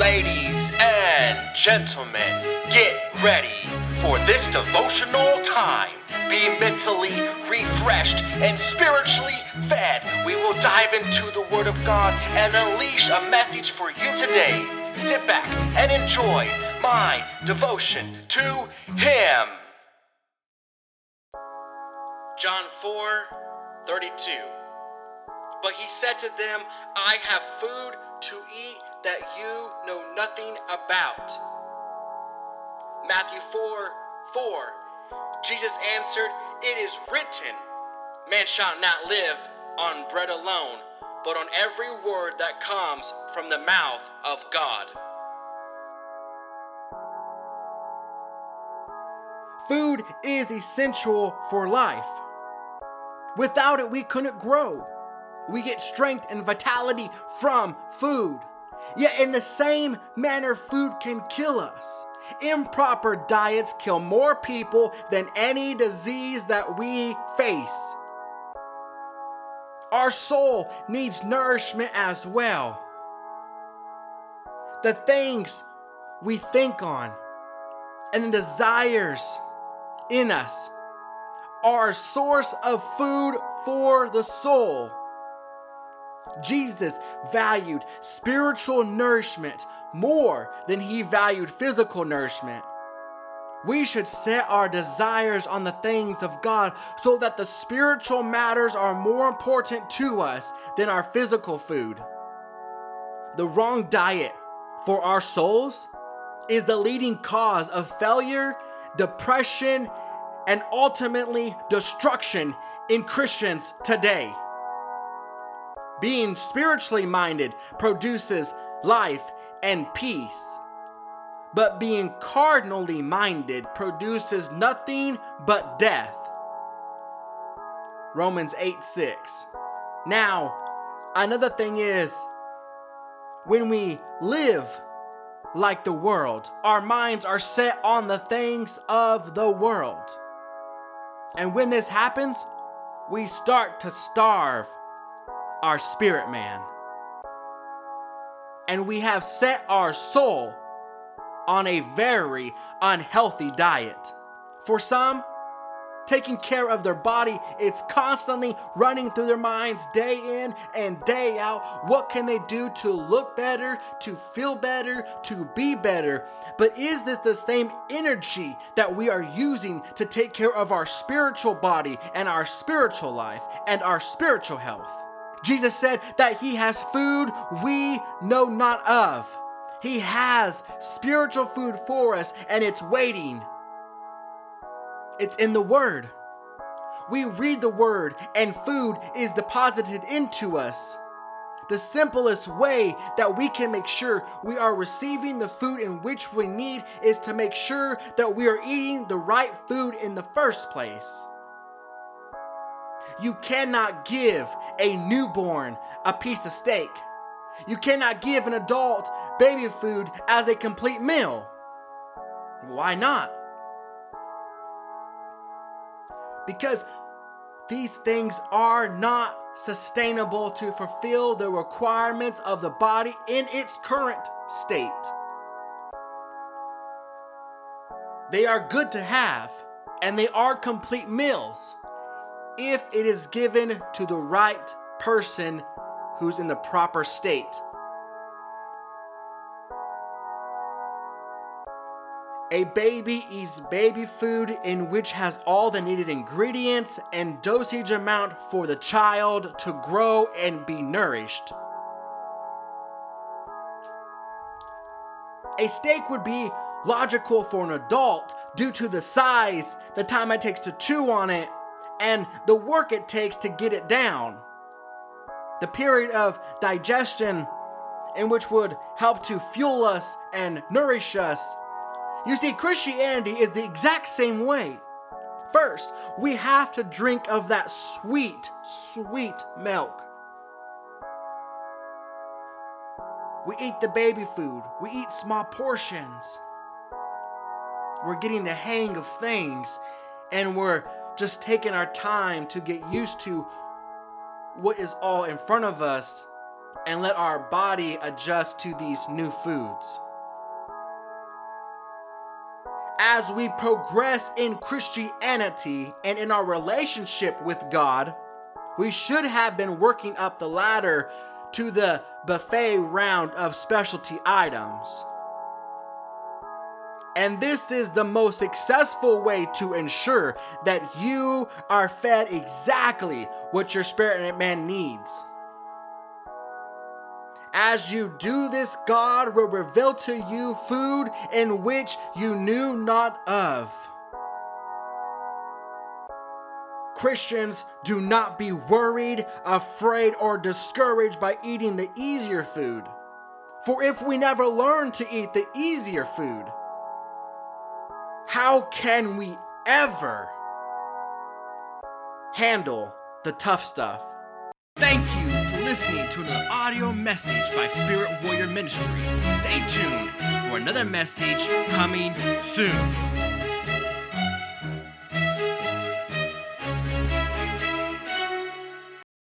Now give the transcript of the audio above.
Ladies and gentlemen, get ready for this devotional time. Be mentally refreshed and spiritually fed. We will dive into the Word of God and unleash a message for you today. Sit back and enjoy my devotion to Him. John 4 32. But he said to them, I have food to eat that you know nothing about. Matthew 4 4. Jesus answered, It is written, Man shall not live on bread alone, but on every word that comes from the mouth of God. Food is essential for life. Without it, we couldn't grow. We get strength and vitality from food. Yet, in the same manner, food can kill us. Improper diets kill more people than any disease that we face. Our soul needs nourishment as well. The things we think on and the desires in us are a source of food for the soul. Jesus valued spiritual nourishment more than he valued physical nourishment. We should set our desires on the things of God so that the spiritual matters are more important to us than our physical food. The wrong diet for our souls is the leading cause of failure, depression, and ultimately destruction in Christians today. Being spiritually minded produces life and peace, but being carnally minded produces nothing but death. Romans 8 6. Now, another thing is, when we live like the world, our minds are set on the things of the world. And when this happens, we start to starve our spirit man. And we have set our soul on a very unhealthy diet. For some, taking care of their body, it's constantly running through their minds day in and day out. What can they do to look better, to feel better, to be better? But is this the same energy that we are using to take care of our spiritual body and our spiritual life and our spiritual health? Jesus said that He has food we know not of. He has spiritual food for us and it's waiting. It's in the Word. We read the Word and food is deposited into us. The simplest way that we can make sure we are receiving the food in which we need is to make sure that we are eating the right food in the first place. You cannot give a newborn a piece of steak. You cannot give an adult baby food as a complete meal. Why not? Because these things are not sustainable to fulfill the requirements of the body in its current state. They are good to have, and they are complete meals if it is given to the right person who's in the proper state. A baby eats baby food in which has all the needed ingredients and dosage amount for the child to grow and be nourished. A steak would be logical for an adult due to the size, the time it takes to chew on it, and the work it takes to get it down. The period of digestion in which would help to fuel us and nourish us. You see, Christianity is the exact same way. First, we have to drink of that sweet, sweet milk. We eat the baby food, we eat small portions. We're getting the hang of things, and we're just taking our time to get used to what is all in front of us and let our body adjust to these new foods. As we progress in Christianity and in our relationship with God, we should have been working up the ladder to the buffet round of specialty items. And this is the most successful way to ensure that you are fed exactly what your spirit man needs. As you do this, God will reveal to you food in which you knew not of. Christians, do not be worried, afraid, or discouraged by eating the easier food. For if we never learn to eat the easier food, how can we ever handle the tough stuff? Thank you for listening to an audio message by Spirit Warrior Ministry. Stay tuned for another message coming soon.